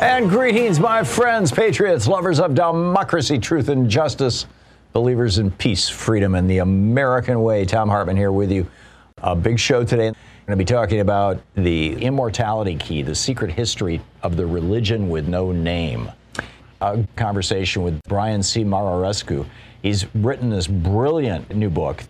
And greetings, my friends, patriots, lovers of democracy, truth, and justice, believers in peace, freedom, and the American way. Thom Hartmann here with you. A big show today. I'm going to be talking about the immortality key, the secret history of the religion with no name. A conversation with Brian C. Muraresku. He's written this brilliant new book.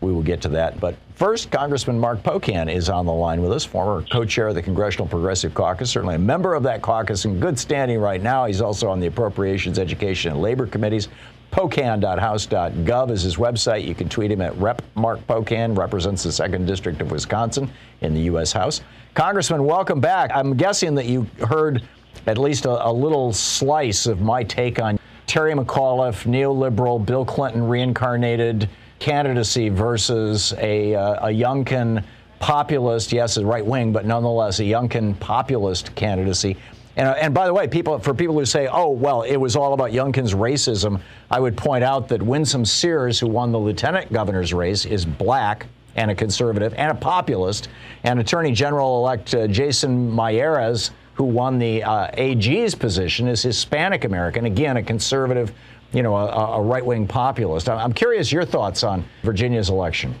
We will get to that. But first, Congressman Mark Pocan is on the line with us, former co chair of the Congressional Progressive Caucus, certainly a member of that caucus in good standing right now. He's also on the Appropriations, Education, and Labor Committees. Pocan.house.gov is his website. You can tweet him at Rep. Mark Pocan, represents the 2nd District of Wisconsin in the U.S. House. Congressman, welcome back. I'm guessing that you heard at least a, a little slice of my take on Terry McAuliffe, neoliberal, Bill Clinton reincarnated candidacy versus a, uh, a Youngkin populist, yes, a right wing, but nonetheless a Youngkin populist candidacy. And, uh, and by the way, people for people who say, "Oh, well, it was all about Youngkin's racism," I would point out that Winsome Sears, who won the lieutenant governor's race, is black and a conservative and a populist, and Attorney General-elect uh, Jason Miyares, who won the uh, AG's position, is Hispanic American, again a conservative you know, a, a right wing populist. I'm curious your thoughts on Virginia's election.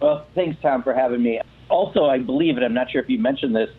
Well, thanks, Tom, for having me. Also, I believe, and I'm not sure if you mentioned this,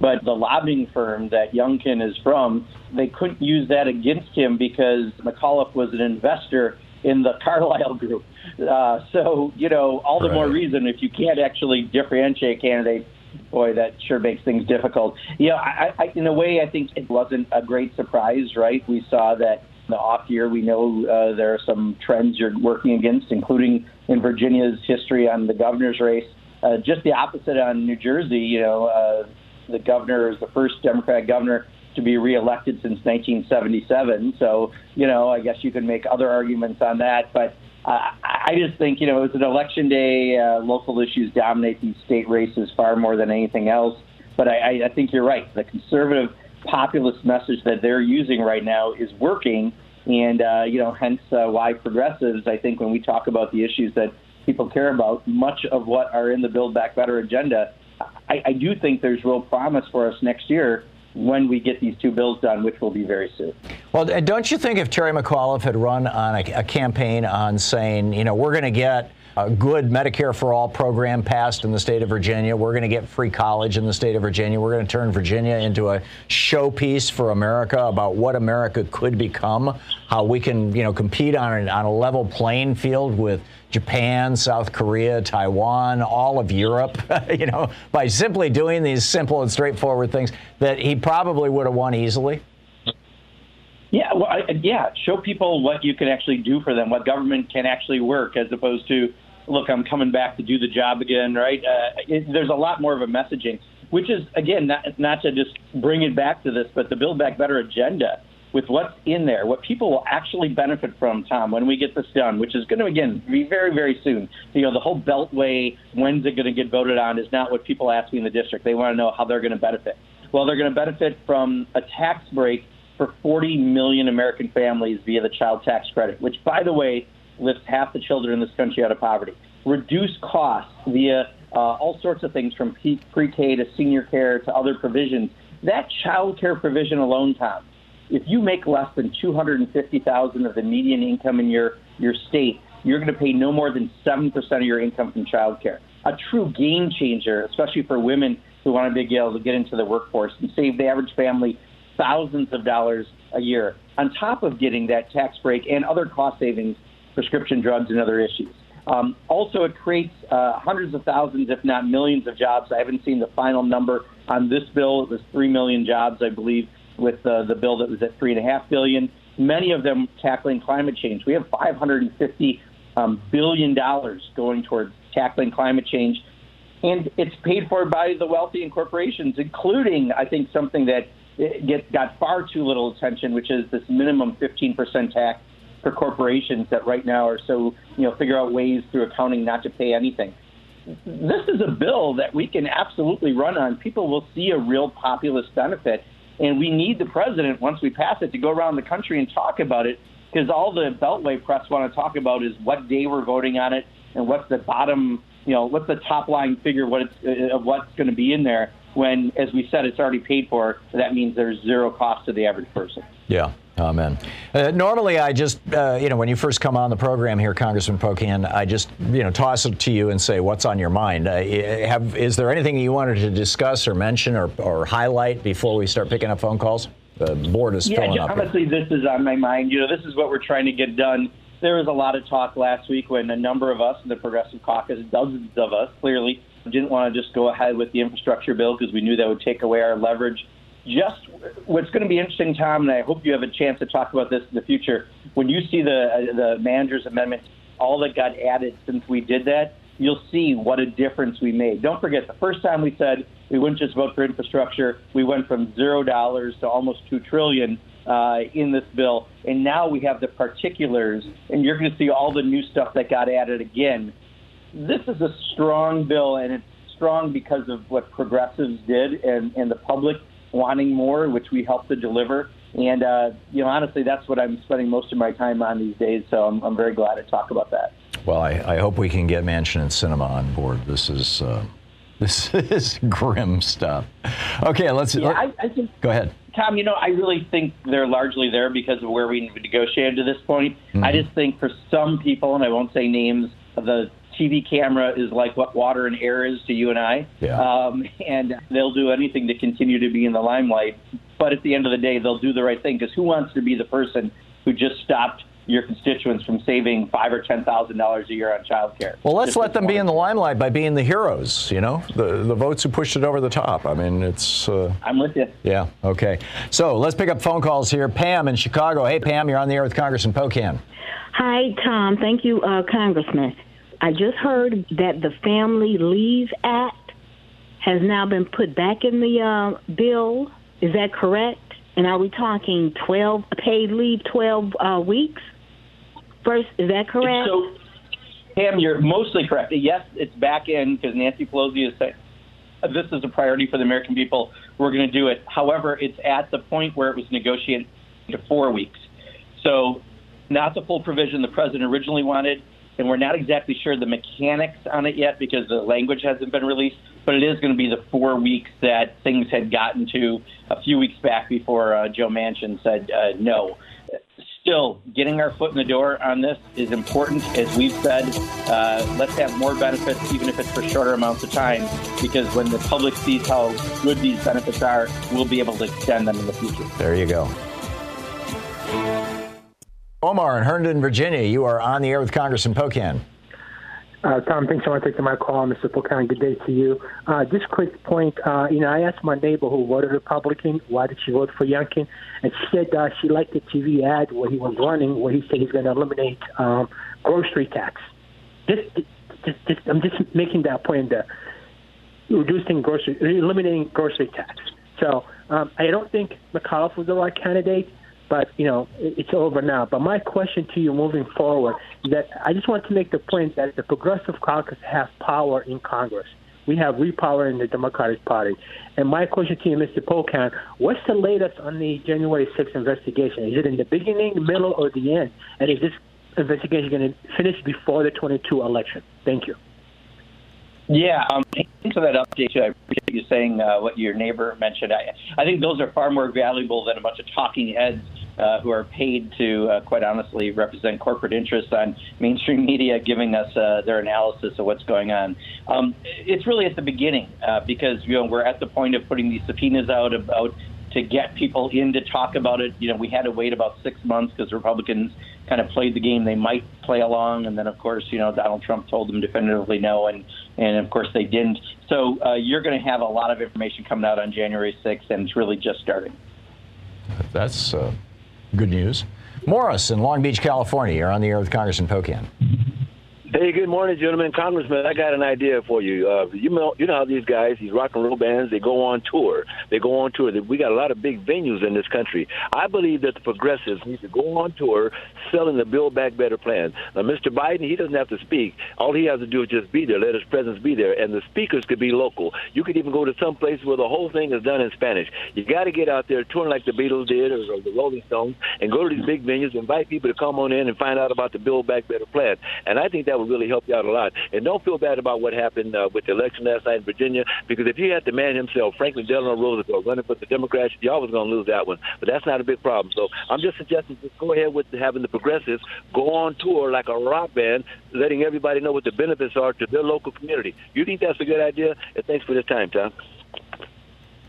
but the lobbying firm that Youngkin is from, they couldn't use that against him because McAuliffe was an investor in the Carlyle Group. Uh, so, you know, all the right. more reason if you can't actually differentiate candidates, boy, that sure makes things difficult. You know, I, I, in a way, I think it wasn't a great surprise, right? We saw that the off year, we know uh, there are some trends you're working against, including in Virginia's history on the governor's race. Uh, just the opposite on New Jersey. You know, uh, the governor is the first Democratic governor to be reelected since 1977. So, you know, I guess you can make other arguments on that, but. Uh, I just think, you know, it's an election day. Uh, local issues dominate these state races far more than anything else. But I, I think you're right. The conservative populist message that they're using right now is working. And, uh, you know, hence uh, why progressives, I think, when we talk about the issues that people care about, much of what are in the Build Back Better agenda, I, I do think there's real promise for us next year when we get these two bills done, which will be very soon. Well, don't you think if Terry McAuliffe had run on a, a campaign on saying, you know, we're going to get a good Medicare for All program passed in the state of Virginia. We're going to get free college in the state of Virginia. We're going to turn Virginia into a showpiece for America about what America could become, how we can, you know, compete on, on a level playing field with Japan, South Korea, Taiwan, all of Europe, you know, by simply doing these simple and straightforward things that he probably would have won easily. Yeah, well, I, yeah. Show people what you can actually do for them, what government can actually work, as opposed to look, I'm coming back to do the job again, right? Uh, it, there's a lot more of a messaging, which is, again, not, not to just bring it back to this, but the Build Back Better agenda with what's in there, what people will actually benefit from, Tom, when we get this done, which is going to, again, be very, very soon. You know, the whole Beltway, when's it going to get voted on, is not what people ask me in the district. They want to know how they're going to benefit. Well, they're going to benefit from a tax break for 40 million American families via the child tax credit, which, by the way, lifts half the children in this country out of poverty. Reduce costs via uh, all sorts of things from pre-K to senior care to other provisions. That child care provision alone, Tom, if you make less than 250,000 of the median income in your your state, you're going to pay no more than 7% of your income from child care. A true game changer, especially for women who want to be able to get into the workforce and save the average family thousands of dollars a year, on top of getting that tax break and other cost savings, prescription drugs, and other issues. Um, also, it creates uh, hundreds of thousands, if not millions, of jobs. I haven't seen the final number on this bill. It was three million jobs, I believe, with uh, the bill that was at three and a half billion. Many of them tackling climate change. We have 550 um, billion dollars going towards tackling climate change, and it's paid for by the wealthy and corporations, including, I think, something that get, got far too little attention, which is this minimum 15% tax for corporations that right now are so, you know, figure out ways through accounting not to pay anything. This is a bill that we can absolutely run on. People will see a real populist benefit. And we need the president, once we pass it, to go around the country and talk about it because all the Beltway press want to talk about is what day we're voting on it and what's the bottom, you know, what's the top line figure what it's, uh, of what's going to be in there. When, as we said, it's already paid for. That means there's zero cost to the average person. Yeah. Amen. Uh, normally, I just, uh, you know, when you first come on the program here, Congressman Pocan, I just, you know, toss it to you and say, what's on your mind? Uh, have, is there anything you wanted to discuss or mention or, or highlight before we start picking up phone calls? The board is yeah, filling up. Honestly, this is on my mind. You know, this is what we're trying to get done. There was a lot of talk last week when a number of us in the Progressive Caucus, dozens of us, clearly didn't want to just go ahead with the infrastructure bill because we knew that would take away our leverage just what's going to be interesting, Tom, and I hope you have a chance to talk about this in the future. When you see the uh, the manager's amendment, all that got added since we did that, you'll see what a difference we made. Don't forget, the first time we said we wouldn't just vote for infrastructure, we went from zero dollars to almost two trillion uh, in this bill, and now we have the particulars, and you're going to see all the new stuff that got added again. This is a strong bill, and it's strong because of what progressives did and, and the public wanting more, which we helped to deliver. And, uh, you know, honestly, that's what I'm spending most of my time on these days. So I'm, I'm very glad to talk about that. Well, I, I, hope we can get Manchin and Sinema on board. This is uh, this is grim stuff. Okay, let's. Yeah, let, I, I think. Go ahead. Tom, you know, I really think they're largely there because of where we negotiated to this point. Mm-hmm. I just think for some people, and I won't say names, the TV camera is like what water and air is to you and I. Yeah. Um, and they'll do anything to continue to be in the limelight. But at the end of the day, they'll do the right thing because who wants to be the person who just stopped your constituents from saving five or ten thousand dollars a year on child care? Well, let's just let them be in the limelight by being the heroes. You know, the the votes who pushed it over the top. I mean, it's. Uh, I'm with you. Yeah. Okay. So let's pick up phone calls here. Pam in Chicago. Hey, Pam, you're on the air with Congressman Pocan. Hi, Tom. Thank you, uh, Congressman. I just heard that the Family Leave Act has now been put back in the uh, bill. Is that correct? And are we talking 12 paid leave, 12 uh, weeks? First, is that correct? So, Pam, you're mostly correct. Yes, it's back in because Nancy Pelosi is saying this is a priority for the American people. We're going to do it. However, it's at the point where it was negotiated to four weeks. So, not the full provision the president originally wanted and we're not exactly sure the mechanics on it yet because the language hasn't been released. But it is going to be the four weeks that things had gotten to a few weeks back before uh, Joe Manchin said uh, no. Still, getting our foot in the door on this is important. As we've said, uh, let's have more benefits, even if it's for shorter amounts of time, because when the public sees how good these benefits are, we'll be able to extend them in the future. There you go. Omar in Herndon, Virginia, you are on the air with Congressman Pocan. Uh, Tom, thanks so much for taking my call. Mr. Pocan, good day to you. Uh, just quick point. Uh, you know, I asked my neighbor who voted Republican why did she vote for Youngkin, and she said uh, she liked the TV ad where he was running, where he said he's going to eliminate um, grocery tax. Just, just, just, I'm just making that point that reducing grocery, eliminating grocery tax. So um, I don't think McAuliffe was the right candidate but you know it's over now. But my question to you moving forward is that I just want to make the point that the Progressive Caucus has power in Congress. We have repower in the Democratic Party. And my question to you, Mr. Pocan, what's the latest on the January 6th investigation? Is it in the beginning, middle, or the end? And is this investigation going to finish before the 22 election? Thank you. Yeah, um, thanks for that update. I appreciate you saying uh, what your neighbor mentioned. I, I think those are far more valuable than a bunch of talking heads uh, who are paid to, uh, quite honestly, represent corporate interests on mainstream media, giving us uh, their analysis of what's going on. Um, it's really at the beginning uh, because you know we're at the point of putting these subpoenas out about to get people in to talk about it. You know, we had to wait about six months because Republicans kind of played the game they might play along, and then of course, you know, Donald Trump told them definitively no, and and of course they didn't. So uh, you're going to have a lot of information coming out on January 6th, and it's really just starting. That's uh, good news. Morris in Long Beach, California. You're on the air with Congressman Pocan. Hey, good morning, gentlemen. Congressman, I got an idea for you. Uh, you know, you know how these guys, these rock and roll bands, they go on tour. They go on tour. We got a lot of big venues in this country. I believe that the progressives need to go on tour selling the Build Back Better plan. Now, Mr. Biden, he doesn't have to speak. All he has to do is just be there, let his presence be there, and the speakers could be local. You could even go to some place where the whole thing is done in Spanish. You got to get out there touring like the Beatles did or, or the Rolling Stones, and go to these big venues, invite people to come on in and find out about the Build Back Better plan. And I think that would really help you out a lot. And don't feel bad about what happened uh, with the election last night in Virginia, because if you had the man himself, Franklin Delano Roosevelt, running for the Democrats, y'all was going to lose that one. But that's not a big problem. So I'm just suggesting just go ahead with having the progressives go on tour like a rock band, letting everybody know what the benefits are to their local community. You think that's a good idea? And thanks for this time, Tom.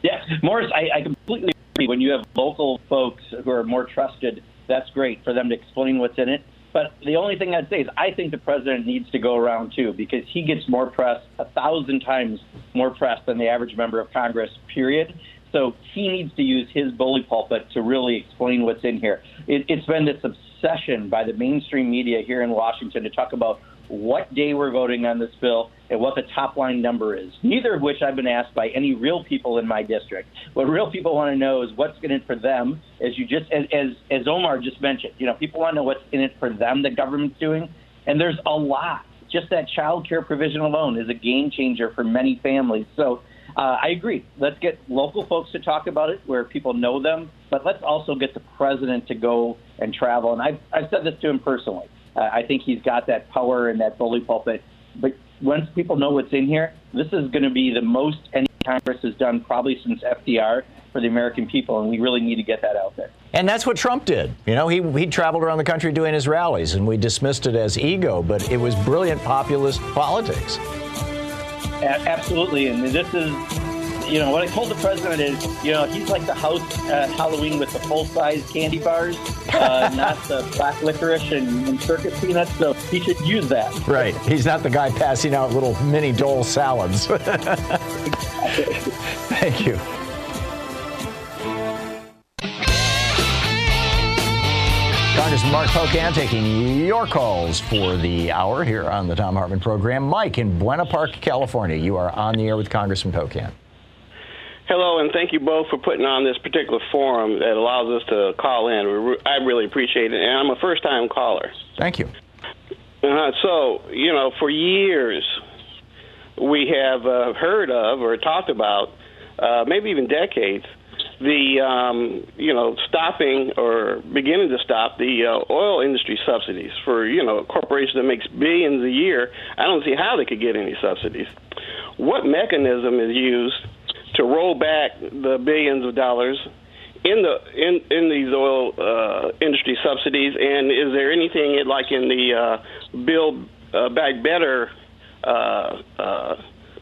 Yeah, Morris, I, I completely agree. When you have local folks who are more trusted, that's great for them to explain what's in it. But the only thing I'd say is I think the president needs to go around too because he gets more press, a thousand times more press than the average member of Congress, period. So he needs to use his bully pulpit to really explain what's in here. It, it's been this obsession by the mainstream media here in Washington to talk about what day we're voting on this bill and what the top line number is. Neither of which I've been asked by any real people in my district. What real people want to know is what's in it for them, as you just as as, as Omar just mentioned. You know, people want to know what's in it for them the government's doing, and there's a lot. Just that child care provision alone is a game changer for many families. So uh, I agree. Let's get local folks to talk about it where people know them, but let's also get the president to go and travel. And I've, I've said this to him personally. Uh, I think he's got that power and that bully pulpit. But once people know what's in here, this is going to be the most any Congress has done probably since FDR for the American people, and we really need to get that out there. And that's what Trump did. You know, he, he traveled around the country doing his rallies, and we dismissed it as ego, but it was brilliant populist politics. Absolutely, and this is you know, what I told the president is, you know, he's like the house at Halloween with the full size candy bars, uh, not the black licorice and, and, circus peanuts. So he should use that. Right. He's not the guy passing out little mini dole salads. Thank you. Congressman Mark Pocan taking your calls for the hour here on the Thom Hartmann program. Mike in Buena Park, California, you are on the air with Congressman Pocan. Hello, and thank you both for putting on this particular forum that allows us to call in. I really appreciate it, and I'm a first time caller. Thank you. Uh, so, you know, for years, we have uh, heard of or talked about, uh, maybe even decades, the um, you know stopping or beginning to stop the uh, oil industry subsidies for you know a corporation that makes billions a year. I don't see how they could get any subsidies. What mechanism is used to roll back the billions of dollars in the in in these oil uh, industry subsidies? And is there anything like in the uh, Build uh, Back Better uh, uh,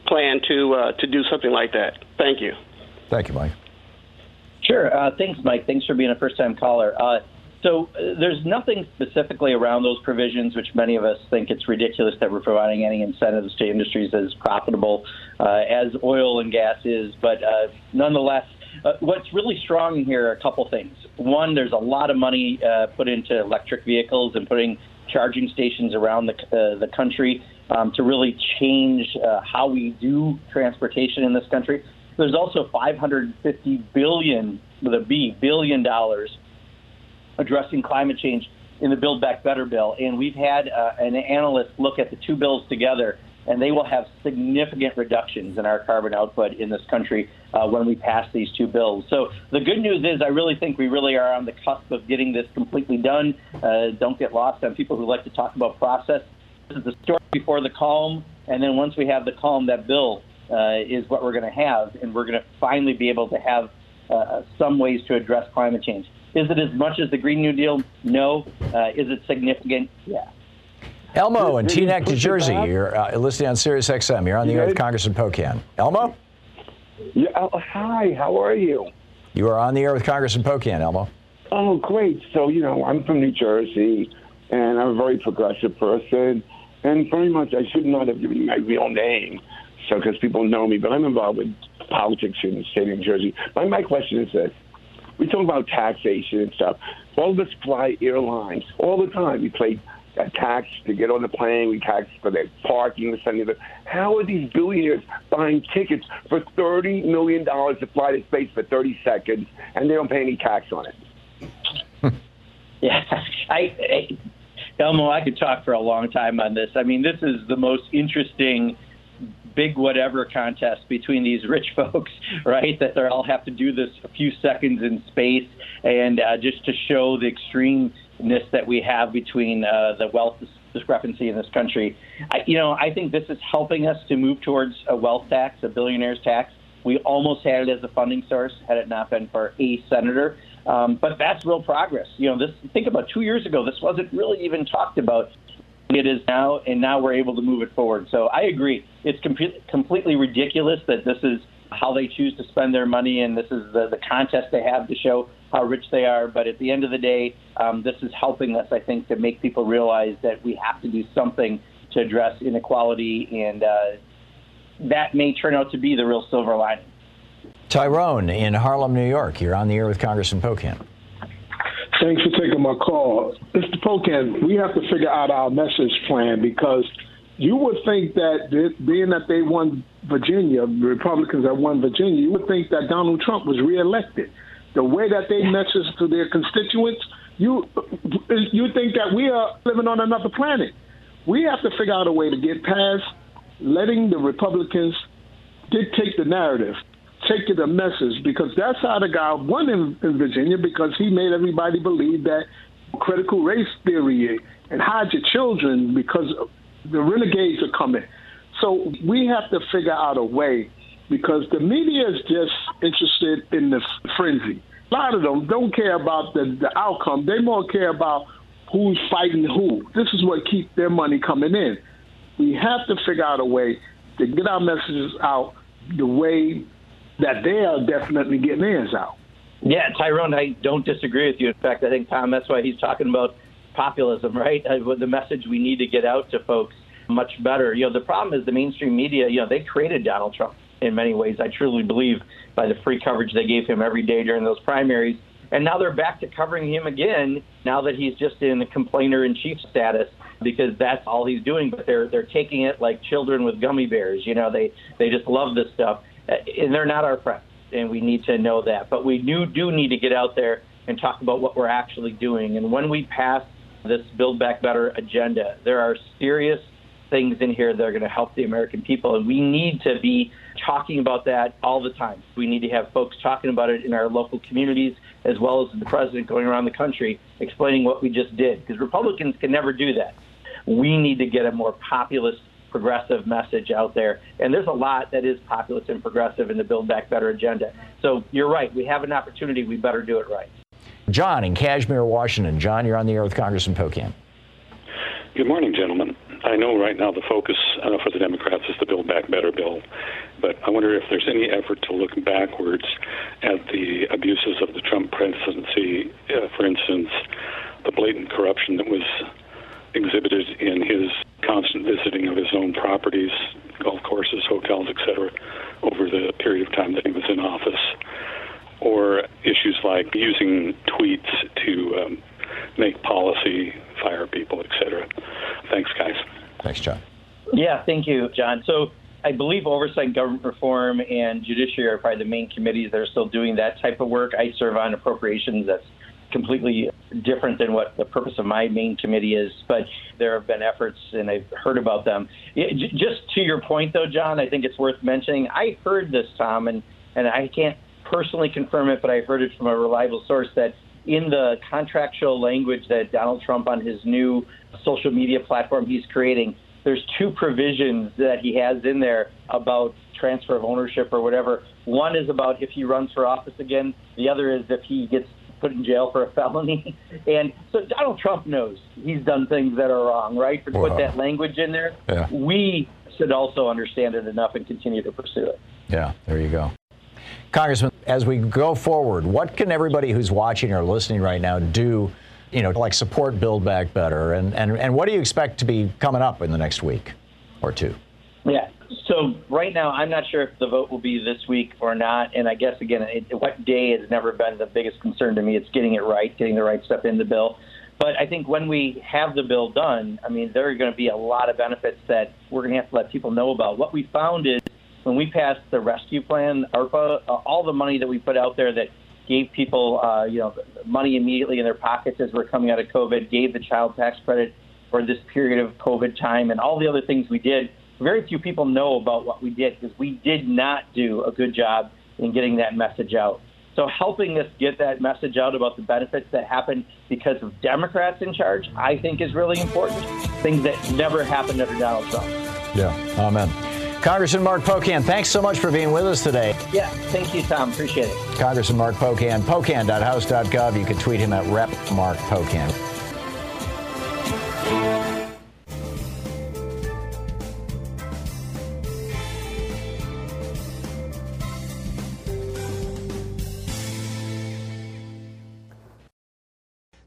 plan to uh, to do something like that? Thank you. Thank you, Mike. Sure. thanks, Mike. Thanks for being a first-time caller. So uh, there's nothing specifically around those provisions, which many of us think it's ridiculous that we're providing any incentives to industries as profitable uh, as oil and gas is. But uh, nonetheless, uh, what's really strong here are a couple things. One, there's a lot of money uh, put into electric vehicles and putting charging stations around the, uh, the country um, to really change how we do transportation in this country. There's also 550 billion with a B billion dollars addressing climate change in the Build Back Better bill. And we've had uh, an analyst look at the two bills together, and they will have significant reductions in our carbon output in this country uh, when we pass these two bills. So the good news is, I really think we really are on the cusp of getting this completely done. Uh, don't get lost on people who like to talk about process. This is the story before the calm, and then once we have the calm, that bill uh, is what we're going to have, and we're going to finally be able to have uh, some ways to address climate change. Is it as much as the Green New Deal? No. Uh, is it significant? Yeah. Elmo in Teaneck, New Jersey. You're uh, listening on Sirius XM. You're on the air with Congressman Pocan. Elmo? Yeah, oh, hi, how are you? You are on the air with Congressman Pocan, Elmo. Oh, great. So, you know, I'm from New Jersey, and I'm a very progressive person, and very much I should not have given my real name, so because people know me, but I'm involved with politics in the state of New Jersey. My, my question is this. We talk about taxation and stuff. All of us fly airlines all the time. We pay a tax to get on the plane. We tax for their parking, this and the. How are these billionaires buying tickets for thirty million dollars to fly to space for thirty seconds, and they don't pay any tax on it? yeah, I, I, Elmo, I could talk for a long time on this. I mean, this is the most interesting big whatever contest between these rich folks, right? That they all have to do this a few seconds in space, and uh, just to show the extremeness that we have between uh, the wealth discrepancy in this country. I, you know, I think this is helping us to move towards a wealth tax, a billionaire's tax. We almost had it as a funding source had it not been for a senator. Um, but that's real progress. You know, this think about two years ago, this wasn't really even talked about. It is now, and now we're able to move it forward. So I agree. It's com- completely ridiculous that this is how they choose to spend their money, and this is the, the contest they have to show how rich they are. But at the end of the day, um, this is helping us, I think, to make people realize that we have to do something to address inequality, and uh, that may turn out to be the real silver lining. Tyrone in Harlem, New York. You're on the air with Congressman Pocan. Thanks for taking my call. Mr. Pocan, we have to figure out our message plan because you would think that being that they won Virginia, Republicans that won Virginia, you would think that Donald Trump was reelected the way that they message to their constituents, you you think that we are living on another planet. We have to figure out a way to get past letting the Republicans dictate the narrative, take it a message, because that's how the guy won in, in Virginia because he made everybody believe that critical race theory and hide your children because the renegades are coming. So we have to figure out a way because the media is just interested in the frenzy. A lot of them don't care about the, the outcome. They more care about who's fighting who. This is what keeps their money coming in. We have to figure out a way to get our messages out the way that they are definitely getting theirs out. Yeah, Tyrone, I don't disagree with you. In fact, I think Tom, that's why he's talking about populism, right? Uh, the message we need to get out to folks much better. You know, the problem is the mainstream media. You know, they created Donald Trump in many ways. I truly believe by the free coverage they gave him every day during those primaries. And now they're back to covering him again now that he's just in the complainer in chief status because that's all he's doing. But they're they're taking it like children with gummy bears. You know, they they just love this stuff, and they're not our friends, and we need to know that. But we do do need to get out there and talk about what we're actually doing. And when we pass this Build Back Better agenda, there are serious things in here that are going to help the American people, and we need to be talking about that all the time. We need to have folks talking about it in our local communities, as well as the president going around the country explaining what we just did, because Republicans can never do that. We need to get a more populist, progressive message out there. And there's a lot that is populist and progressive in the Build Back Better agenda. So you're right. We have an opportunity. We better do it right. John in Cashmere, Washington. John, you're on the air with Congressman Pocan. Good morning, gentlemen. I know right now the focus uh, for the Democrats is the Build Back Better bill, but I wonder if there's any effort to look backwards at the abuses of the Trump presidency. Uh, for instance, the blatant corruption that was exhibited in his constant visiting of his own properties, golf courses, hotels, etc., over the period of time that he was in office, or issues like using tweets to um, make policy, fire people, etc. Thanks, guys. Thanks, John. Yeah, thank you, John. So I believe oversight, government reform, and judiciary are probably the main committees that are still doing that type of work. I serve on appropriations. That's completely different than what the purpose of my main committee is. But there have been efforts, and I've heard about them. Just to your point, though, John, I think it's worth mentioning. I heard this, Tom, and and I can't personally confirm it, but I heard it from a reliable source that in the contractual language that Donald Trump on his new social media platform he's creating, there's two provisions that he has in there about transfer of ownership or whatever. One is about if he runs for office again. The other is if he gets put in jail for a felony. And so Donald Trump knows he's done things that are wrong, right? To wow. put that language in there, yeah. we should also understand it enough and continue to pursue it. Yeah, there you go. Congressman, as we go forward, what can everybody who's watching or listening right now do, you know, like support Build Back Better? And, and, and what do you expect to be coming up in the next week or two? Yeah. So right now, I'm not sure if the vote will be this week or not. And I guess again, it, what day has never been the biggest concern to me. It's getting it right, getting the right stuff in the bill. But I think when we have the bill done, I mean, there are going to be a lot of benefits that we're going to have to let people know about. What we found is when we passed the rescue plan, ARPA, uh, all the money that we put out there that gave people, uh, you know, money immediately in their pockets as we're coming out of COVID, gave the child tax credit for this period of COVID time, and all the other things we did. Very few people know about what we did because we did not do a good job in getting that message out. So helping us get that message out about the benefits that happen because of Democrats in charge, I think is really important. Things that never happened under Donald Trump. Yeah, amen. Congressman Mark Pocan, thanks so much for being with us today. Yeah, thank you, Tom. Appreciate it. Congressman Mark Pocan, pocan.house.gov. You can tweet him at Rep Mark Pocan.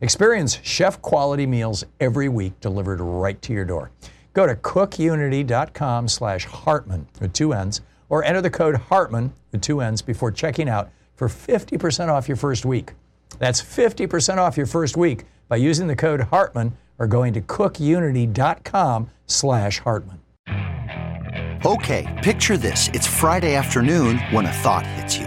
Experience chef quality meals every week delivered right to your door. Go to cookunity.com slash Hartmann with two N's or enter the code Hartmann with two N's before checking out for 50% off your first week. That's 50% off your first week by using the code Hartmann or going to cookunity.com slash Hartmann. Okay, picture this. It's Friday afternoon when a thought hits you.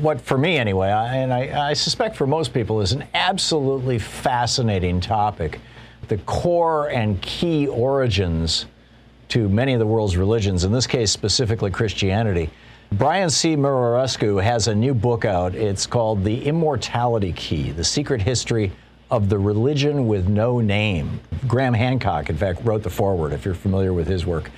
what, for me anyway, I, and I, I suspect for most people, is an absolutely fascinating topic – the core and key origins to many of the world's religions, in this case specifically Christianity. Brian C. Muraresku has a new book out. It's called The Immortality Key The Secret History of the Religion with No Name. Graham Hancock, in fact, wrote the foreword, if you're familiar with his work.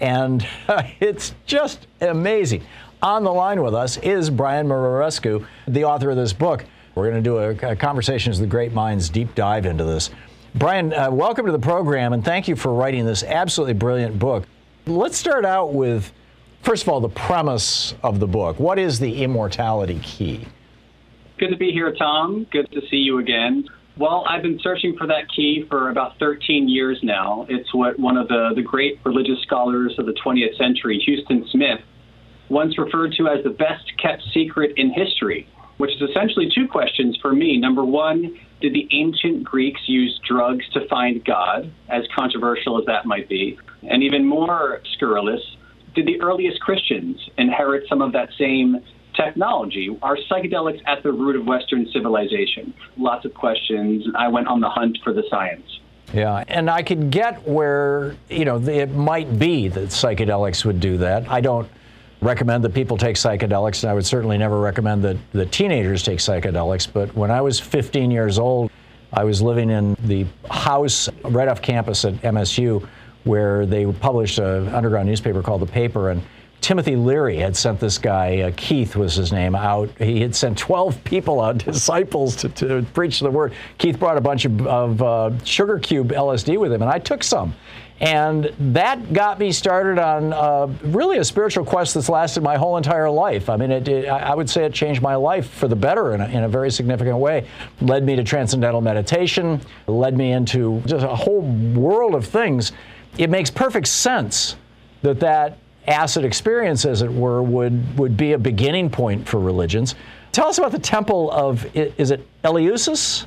And uh, it's just amazing. On the line with us is Brian Muraresku, the author of this book. We're going to do a, a Conversations the Great Minds deep dive into this. Brian, uh, welcome to the program, and thank you for writing this absolutely brilliant book. Let's start out with, first of all, the premise of the book. What is the immortality key? Good to be here, Tom. Good to see you again. Well, I've been searching for that key for about 13 years now. It's what one of the, the great religious scholars of the 20th century, Huston Smith, once referred to as the best kept secret in history. which is essentially two questions for me. Number one, did the ancient Greeks use drugs to find God, as controversial as that might be? And even more scurrilous, did the earliest Christians inherit some of that same technology? Are psychedelics at the root of Western civilization? Lots of questions. I went on the hunt for the science. Yeah, and I could get where, you know, it might be that psychedelics would do that. I don't recommend that people take psychedelics, and I would certainly never recommend that the teenagers take psychedelics. But when I was 15 years old, I was living in the house right off campus at MSU where they published an underground newspaper called The Paper, and Timothy Leary had sent this guy, uh, Keith was his name, out. He had sent 12 people out, disciples, to, to preach the word. Keith brought a bunch of, of uh, sugar cube LSD with him, and I took some. And that got me started on uh, really a spiritual quest that's lasted my whole entire life. I mean, it, it, I would say it changed my life for the better in a, in a very significant way. Led me to transcendental meditation, led me into just a whole world of things. It makes perfect sense that that acid experience, as it were, would, would be a beginning point for religions. Tell us about the temple of, is it Eleusis?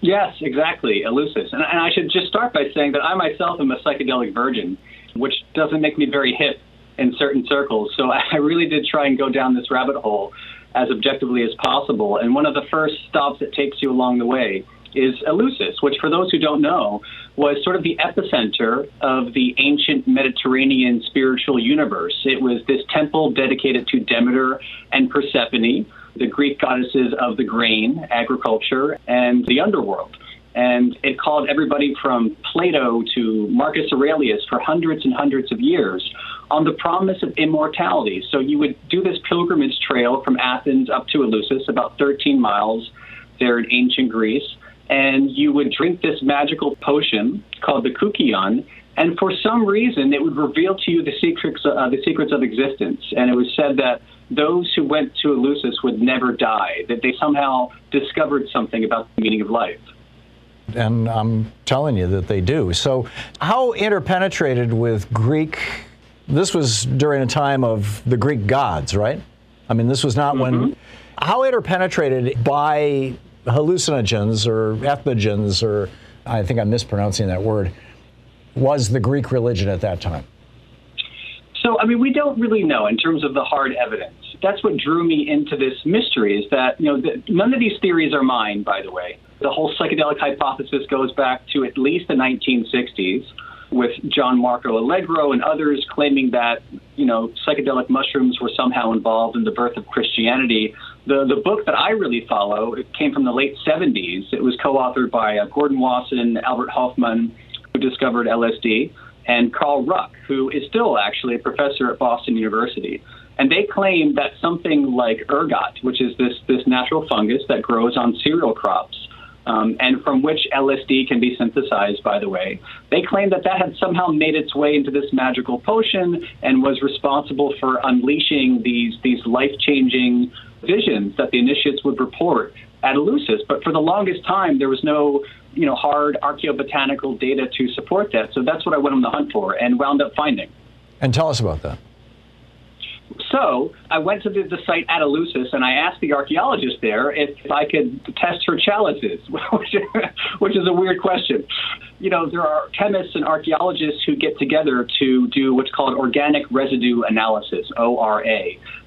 Yes, exactly, Eleusis. And, and I should just start by saying that I myself am a psychedelic virgin, which doesn't make me very hip in certain circles. So I really did try and go down this rabbit hole as objectively as possible. And one of the first stops that takes you along the way is Eleusis, which, for those who don't know, was sort of the epicenter of the ancient Mediterranean spiritual universe. It was this temple dedicated to Demeter and Persephone, the Greek goddesses of the grain, agriculture, and the underworld. And it called everybody from Plato to Marcus Aurelius for hundreds and hundreds of years on the promise of immortality. So you would do this pilgrimage trail from Athens up to Eleusis, about 13 miles there in ancient Greece and you would drink this magical potion called the Kykeon, and for some reason it would reveal to you the secrets uh, the secrets of existence. And it was said that those who went to Eleusis would never die; that they somehow discovered something about the meaning of life. And I'm telling you that they do. So, how interpenetrated with Greek? This was during a time of the Greek gods, right? I mean, this was not mm-hmm. when. How interpenetrated by hallucinogens or ethnogens, or I think I'm mispronouncing that word, was the Greek religion at that time? So, I mean, we don't really know in terms of the hard evidence. That's what drew me into this mystery is that, you know, the, none of these theories are mine, by the way. The whole psychedelic hypothesis goes back to at least the 1960s with John Marco Allegro and others claiming that, you know, psychedelic mushrooms were somehow involved in the birth of Christianity. The, the book that I really follow, it came from the late 70s. It was co-authored by uh, Gordon Wasson, Albert Hofmann, who discovered LSD, and Carl Ruck, who is still actually a professor at Boston University. And they claim that something like ergot, which is this, this natural fungus that grows on cereal crops, um, and from which LSD can be synthesized, by the way. They claim that that had somehow made its way into this magical potion and was responsible for unleashing these these life changing visions that the initiates would report at Eleusis. But for the longest time, there was no you know hard archaeobotanical data to support that. So that's what I went on the hunt for and wound up finding. And tell us about that. So I went to the, the site at Eleusis and I asked the archaeologist there if, if I could test her chalices, which, which is a weird question. You know, there are chemists and archaeologists who get together to do what's called organic residue analysis, ORA.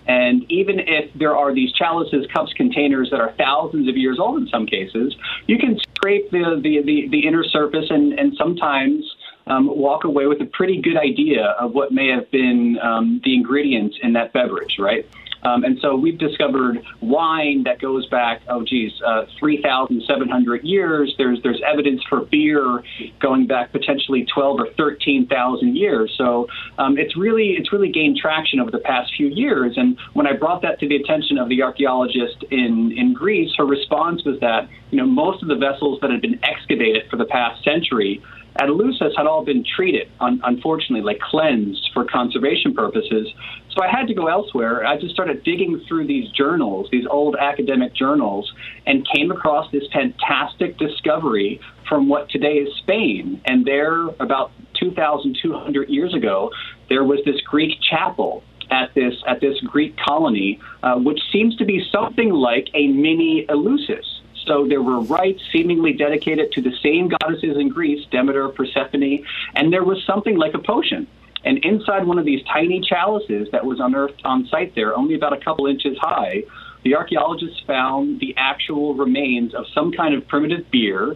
And even if there are these chalices, cups, containers that are thousands of years old in some cases, you can scrape the, the, the, the inner surface and, and sometimes um, walk away with a pretty good idea of what may have been um, the ingredients in that beverage, right? Um, and so we've discovered wine that goes back, oh geez, uh, 3,700 years. There's there's evidence for beer going back potentially 12 or 13,000 years. So um, it's really it's really gained traction over the past few years. And when I brought that to the attention of the archaeologist in in Greece, her response was that you know most of the vessels that had been excavated for the past century at Eleusis had all been treated, un- unfortunately, like cleansed for conservation purposes. So I had to go elsewhere. I just started digging through these journals, these old academic journals, and came across this fantastic discovery from what today is Spain. And there, about 2,200 years ago, there was this Greek chapel at this at this Greek colony, uh, which seems to be something like a mini Eleusis. So there were rites seemingly dedicated to the same goddesses in Greece, Demeter, Persephone, and there was something like a potion. And inside one of these tiny chalices that was unearthed on site there, only about a couple inches high, the archaeologists found the actual remains of some kind of primitive beer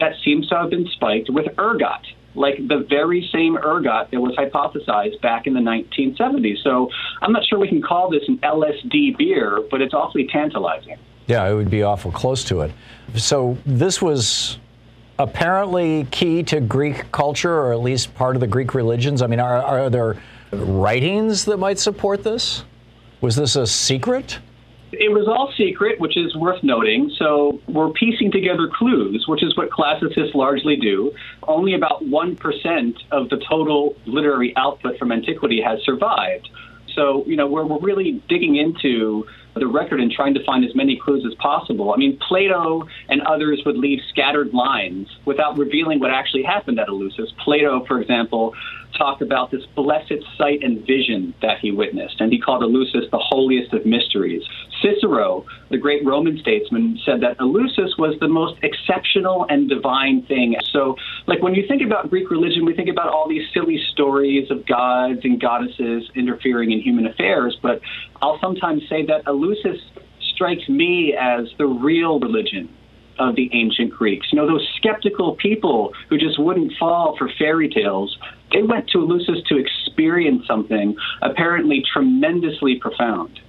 that seems to have been spiked with ergot, like the very same ergot that was hypothesized back in the 1970s. So I'm not sure we can call this an LSD beer, but it's awfully tantalizing. Yeah, it would be awful close to it. So this was apparently key to Greek culture, or at least part of the Greek religions. I mean, are, are there writings that might support this? Was this a secret? It was all secret, which is worth noting. So we're piecing together clues, which is what classicists largely do. Only about 1% of the total literary output from antiquity has survived. So, you know, we're, we're really digging into the record and trying to find as many clues as possible. I mean, Plato and others would leave scattered lines without revealing what actually happened at Eleusis. Plato, for example, talked about this blessed sight and vision that he witnessed, and he called Eleusis the holiest of mysteries. Cicero, the great Roman statesman, said that Eleusis was the most exceptional and divine thing. So, like when you think about Greek religion, we think about all these silly stories of gods and goddesses interfering in human affairs, but I'll sometimes say that Eleusis strikes me as the real religion of the ancient Greeks. You know, those skeptical people who just wouldn't fall for fairy tales, they went to Eleusis to experience something apparently tremendously profound.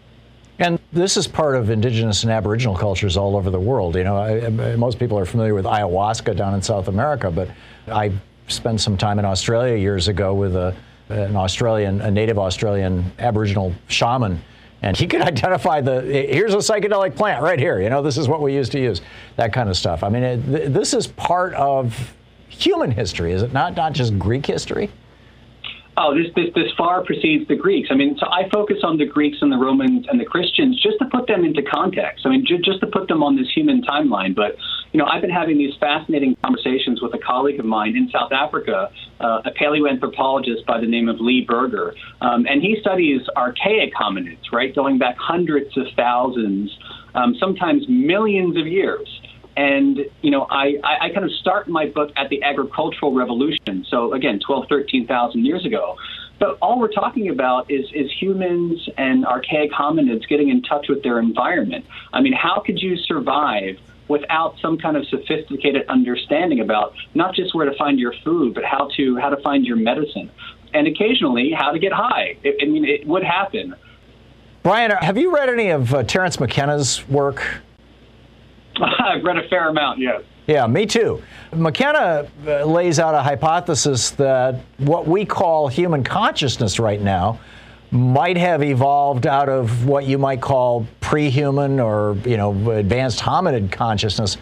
And this is part of indigenous and aboriginal cultures all over the world. You know, I, most people are familiar with ayahuasca down in South America, but I spent some time in Australia years ago with a, an Australian, a native Australian Aboriginal shaman. And he could identify the here's a psychedelic plant right here. You know this is what we used to use. That kind of stuff. I mean it, th- this is part of human history is it not? Not just greek history Oh, this, this this far precedes the Greeks. I mean, so I focus on the Greeks and the Romans and the Christians just to put them into context. I mean, ju- just to put them on this human timeline. But you know, I've been having these fascinating conversations with a colleague of mine in South Africa, uh, a paleoanthropologist by the name of Lee Berger, um, and he studies archaic hominids, right, going back hundreds of thousands, um, sometimes millions of years. And, you know, I, I, I kind of start my book at the agricultural revolution. So, again, 12, 13,000 years ago. But all we're talking about is, is humans and archaic hominids getting in touch with their environment. I mean, how could you survive without some kind of sophisticated understanding about not just where to find your food, but how to how to find your medicine, and occasionally how to get high. It, I mean, it would happen. Brian, have you read any of uh, Terence McKenna's work? I've read a fair amount, yes. Yeah, me too. McKenna uh, lays out a hypothesis that what we call human consciousness right now might have evolved out of what you might call pre-human or you know advanced hominid consciousness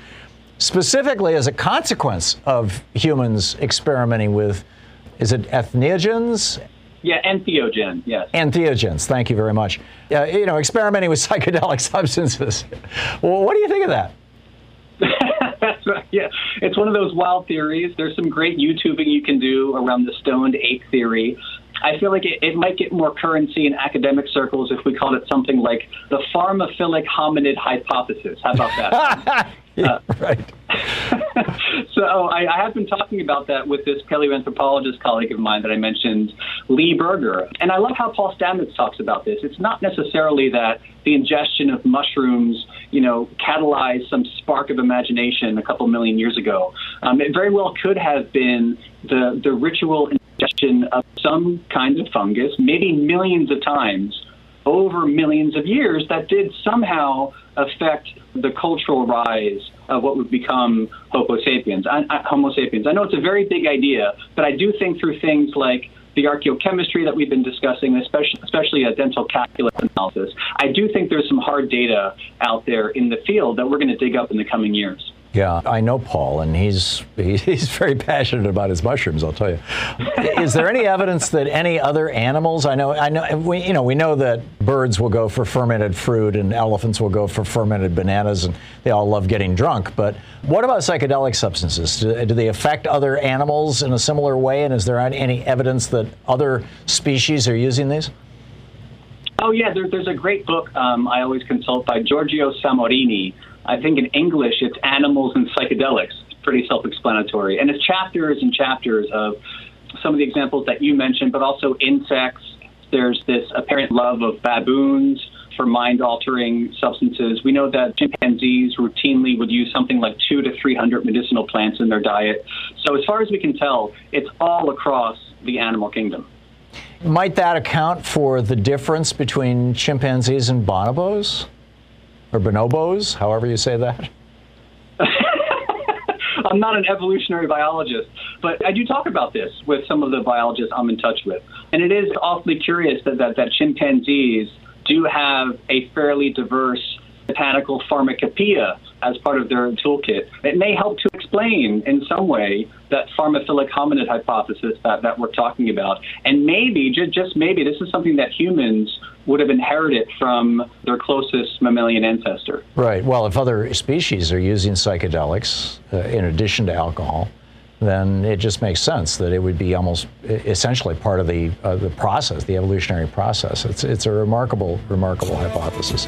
specifically as a consequence of humans experimenting with is it entheogens yeah, entheogen, yes. Entheogens, thank you very much. Uh, you know, experimenting with psychedelic substances. well, what do you think of that? Right. Yeah, it's one of those wild theories. There's some great YouTubing you can do around the stoned ape theory. I feel like it, it might get more currency in academic circles if we called it something like the pharmaphilic hominid hypothesis. How about that? yeah, uh, right. so I, I, have been talking about that with this paleoanthropologist colleague of mine that I mentioned, Lee Berger. And I love how Paul Stamets talks about this. It's not necessarily that the ingestion of mushrooms, you know, catalyzed some spark of imagination a couple million years ago. Um, it very well could have been the, the ritual ingestion of some kind of fungus, maybe millions of times over millions of years, that did somehow affect the cultural rise of what would become Homo sapiens. I, I, Homo sapiens. I know it's a very big idea, but I do think through things like the archaeochemistry that we've been discussing, especially, especially a dental calculus analysis, I do think there's some hard data out there in the field that we're going to dig up in the coming years. Yeah, I know Paul, and he's he's very passionate about his mushrooms. I'll tell you. Is there any evidence that any other animals? I know, I know, we, you know, we know that birds will go for fermented fruit, and elephants will go for fermented bananas, and they all love getting drunk. But what about psychedelic substances? Do, do they affect other animals in a similar way? And is there any evidence that other species are using these? Oh yeah, there, there's a great book um, I always consult by Giorgio Samorini. I think in English it's Animals and Psychedelics. It's pretty self-explanatory, and it's chapters and chapters of some of the examples that you mentioned, but also insects. There's this apparent love of baboons for mind altering substances. We know that chimpanzees routinely would use something like two to 300 medicinal plants in their diet. So, as far as we can tell, it's all across the animal kingdom. Might that account for the difference between chimpanzees and bonobos? Or bonobos, however you say that? I'm not an evolutionary biologist, but I do talk about this with some of the biologists I'm in touch with. And it is awfully curious that, that, that chimpanzees do have a fairly diverse botanical pharmacopoeia as part of their toolkit. It may help to explain in some way that pharmaphilic hominid hypothesis that, that we're talking about. And maybe, just, just maybe, this is something that humans would have inherited from their closest mammalian ancestor. Right. Well, if other species are using psychedelics uh, in addition to alcohol, then it just makes sense that it would be almost essentially part of the uh, the process, the evolutionary process. It's it's a remarkable, remarkable hypothesis.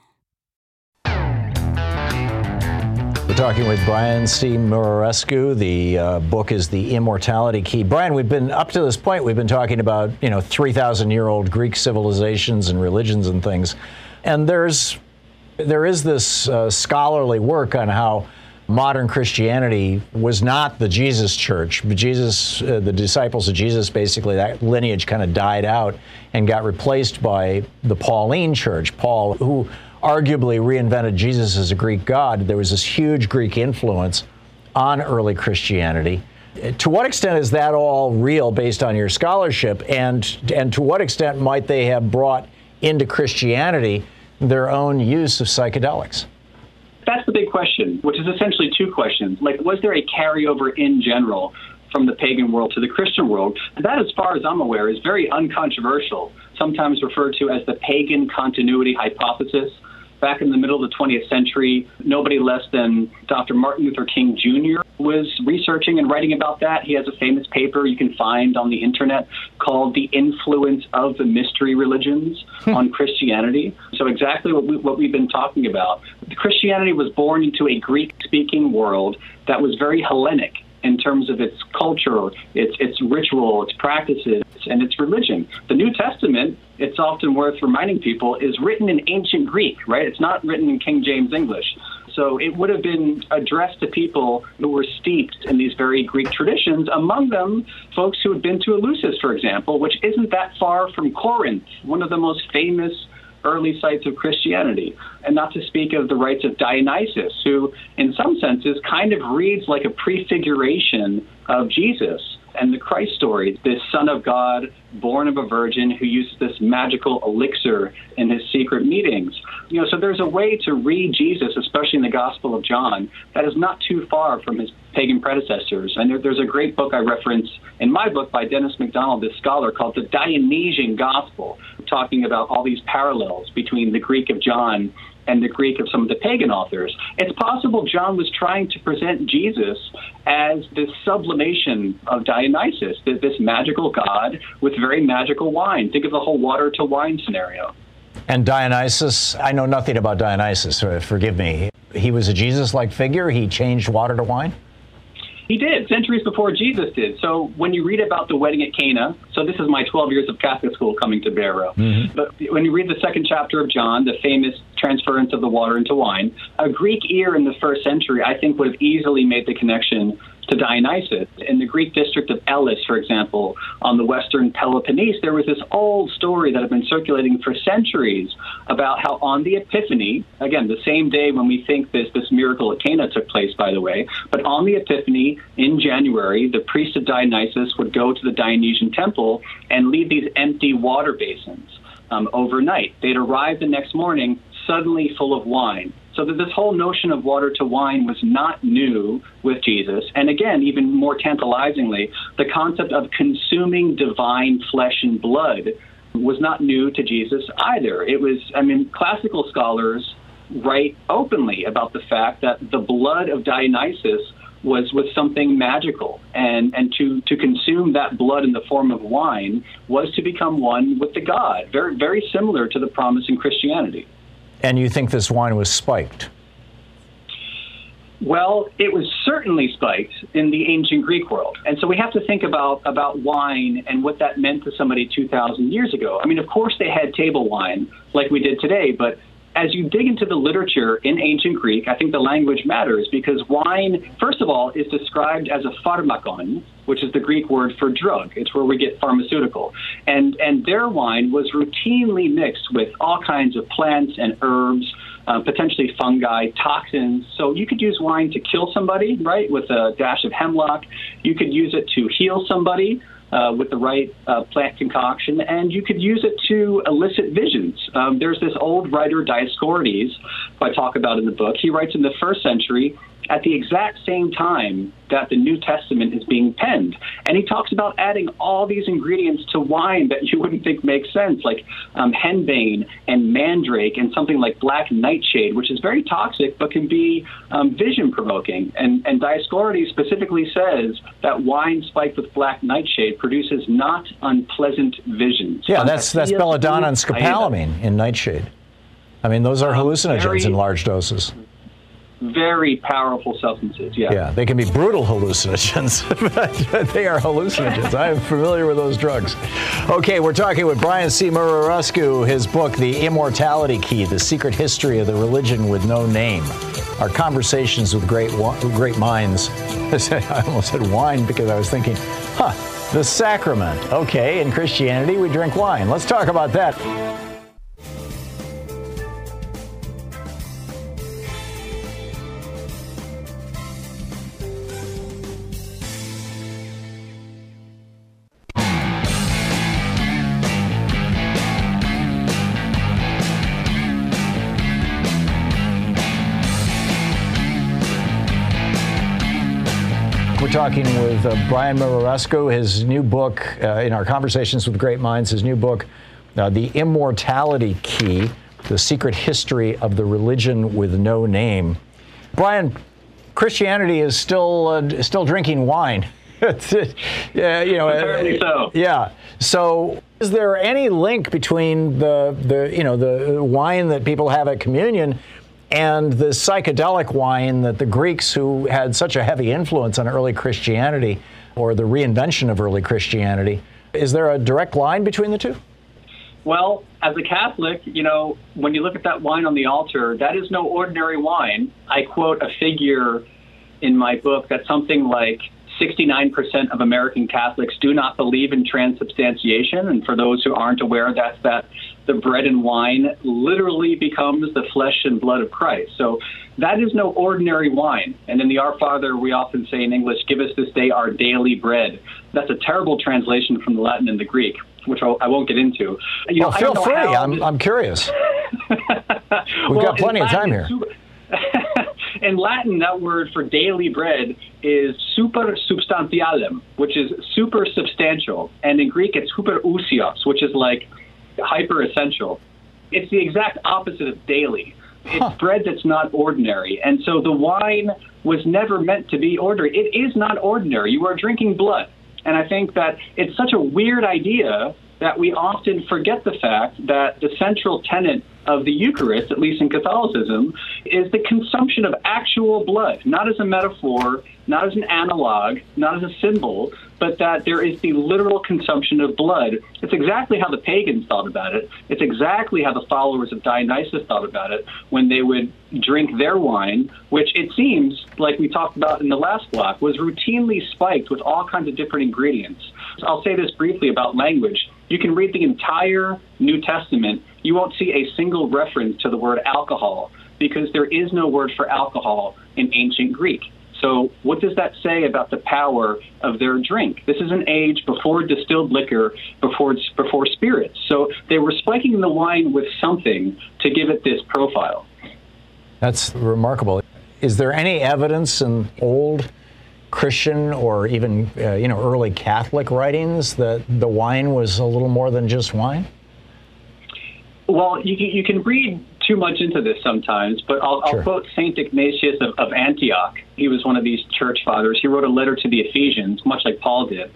Talking with Brian C. Muraresku. The uh, book is The Immortality Key. Brian, we've been, up to this point, we've been talking about, you know, 3,000 year old Greek civilizations and religions and things. And there's, there is this uh, scholarly work on how modern Christianity was not the Jesus church. But Jesus, uh, the disciples of Jesus, basically, that lineage kind of died out and got replaced by the Pauline church. Paul, who arguably reinvented Jesus as a Greek god, there was this huge Greek influence on early Christianity. To what extent is that all real based on your scholarship? And, and to what extent might they have brought into Christianity their own use of psychedelics? That's the big question, which is essentially two questions. Like, was there a carryover in general from the pagan world to the Christian world? That, as far as I'm aware, is very uncontroversial, sometimes referred to as the pagan continuity hypothesis back in the middle of the 20th century, nobody less than Dr. Martin Luther King Jr. was researching and writing about that. He has a famous paper you can find on the internet called The Influence of the Mystery Religions hmm. on Christianity. So, exactly what, we, what we've been talking about. Christianity was born into a Greek speaking world that was very Hellenic in terms of its culture, its its ritual, its practices, and its religion. The New Testament, it's often worth reminding people, is written in ancient Greek, right? It's not written in King James English. So it would have been addressed to people who were steeped in these very Greek traditions, among them folks who had been to Eleusis, for example, which isn't that far from Corinth, one of the most famous early sites of Christianity. And not to speak of the rites of Dionysus, who, in some senses, kind of reads like a prefiguration of Jesus. and the Christ story, this Son of God, born of a virgin, who uses this magical elixir in his secret meetings. You know, so there's a way to read Jesus, especially in the Gospel of John, that is not too far from his pagan predecessors. And there, there's a great book I reference in my book by Dennis MacDonald, this scholar, called The Dionysian Gospel, talking about all these parallels between the Greek of John and the Greek of some of the pagan authors. It's possible John was trying to present Jesus as this sublimation of Dionysus, this magical god with very magical wine. Think of the whole water to wine scenario. And Dionysus, I know nothing about Dionysus, uh, forgive me. He was a Jesus like figure. He changed water to wine? He did, centuries before Jesus did. So when you read about the wedding at Cana, so this is my 12 years of Catholic school coming to Barrow. Mm-hmm. But when you read the second chapter of John, the famous transference of the water into wine, a Greek ear in the first century, I think, would have easily made the connection to Dionysus. In the Greek district of Elis, for example, on the western Peloponnese, there was this old story that had been circulating for centuries about how on the Epiphany, again, the same day when we think this, this miracle at Cana took place, by the way, but on the Epiphany in January, the priest of Dionysus would go to the Dionysian temple and leave these empty water basins. Um, overnight. They'd arrive the next morning suddenly full of wine. So that this whole notion of water to wine was not new with Jesus. And again, even more tantalizingly, the concept of consuming divine flesh and blood was not new to Jesus either. It was, I mean, classical scholars write openly about the fact that the blood of Dionysus was was something magical and and to to consume that blood in the form of wine was to become one with the god very very similar to the promise in Christianity and you think this wine was spiked? Well, it was certainly spiked in the ancient Greek world. And so we have to think about, about wine and what that meant to somebody 2,000 years ago. I mean, of course, they had table wine like we did today, but as you dig into the literature in ancient Greek, I think the language matters because wine, first of all, is described as a pharmakon, which is the Greek word for drug. It's where we get pharmaceutical. And, and their wine was routinely mixed with all kinds of plants and herbs, uh, potentially fungi, toxins. So you could use wine to kill somebody, right, with a dash of hemlock. You could use it to heal somebody uh, with the right uh, plant concoction, and you could use it to elicit visions. Um, there's this old writer, Dioscorides, who I talk about in the book. He writes in the first century at the exact same time that the New Testament is being penned. And he talks about adding all these ingredients to wine that you wouldn't think makes sense, like um, henbane and mandrake and something like black nightshade, which is very toxic but can be um, vision provoking. And, and Dioscorides specifically says that wine spiked with black nightshade produces not unpleasant visions. Yeah, that's, that's belladonna and scopolamine in nightshade. I mean, those are um, hallucinogens in large doses very powerful substances. Yeah. Yeah, they can be brutal hallucinogens, but they are hallucinogens. I am familiar with those drugs. Okay, we're talking with Brian C. Muraresku, his book, The Immortality Key: The Secret History of the Religion with No Name. Our conversations with great great minds. I almost said wine because I was thinking, huh, the sacrament. Okay, in Christianity we drink wine. Let's talk about that. With uh, Brian Muraresku, his new book, uh, in our conversations with great minds, his new book, uh, The Immortality Key The Secret History of the Religion with No Name. Brian, Christianity is still, uh, still drinking wine. yeah, you know, Apparently so. Yeah. So, is there any link between the, the, you know, the wine that people have at communion and the psychedelic wine that the Greeks, who had such a heavy influence on early Christianity or the reinvention of early Christianity, is there a direct line between the two? Well, as a Catholic, you know, when you look at that wine on the altar, that is no ordinary wine. I quote a figure in my book that something like 69% of American Catholics do not believe in transubstantiation. And for those who aren't aware, that's that the bread and wine literally becomes the flesh and blood of Christ. So that is no ordinary wine. And in the Our Father, we often say in English, give us this day our daily bread. That's a terrible translation from the Latin and the Greek, which I won't get into. You well, know, feel free. I'm, I'm curious. We've well, got plenty of time here. in Latin, that word for daily bread is super substantialem, which is super substantial. And in Greek, it's hyperousios, which is like hyper essential. It's the exact opposite of daily. It's huh. bread that's not ordinary. And so the wine was never meant to be ordinary. It is not ordinary. You are drinking blood. And I think that it's such a weird idea that we often forget the fact that the central tenet of the Eucharist, at least in Catholicism, is the consumption of actual blood, not as a metaphor, not as an analog, not as a symbol, but that there is the literal consumption of blood. It's exactly how the pagans thought about it. It's exactly how the followers of Dionysus thought about it when they would drink their wine, which it seems, like we talked about in the last block, was routinely spiked with all kinds of different ingredients. So I'll say this briefly about language. You can read the entire New Testament, you won't see a single reference to the word alcohol because there is no word for alcohol in ancient Greek. So, what does that say about the power of their drink? This is an age before distilled liquor, before before spirits. So they were spiking the wine with something to give it this profile. That's remarkable. Is there any evidence in old Christian or even uh, you know early Catholic writings that the wine was a little more than just wine? Well, you, you can read too much into this sometimes, but I'll, sure. I'll quote Saint Ignatius of, of Antioch. He was one of these church fathers. He wrote a letter to the Ephesians, much like Paul did.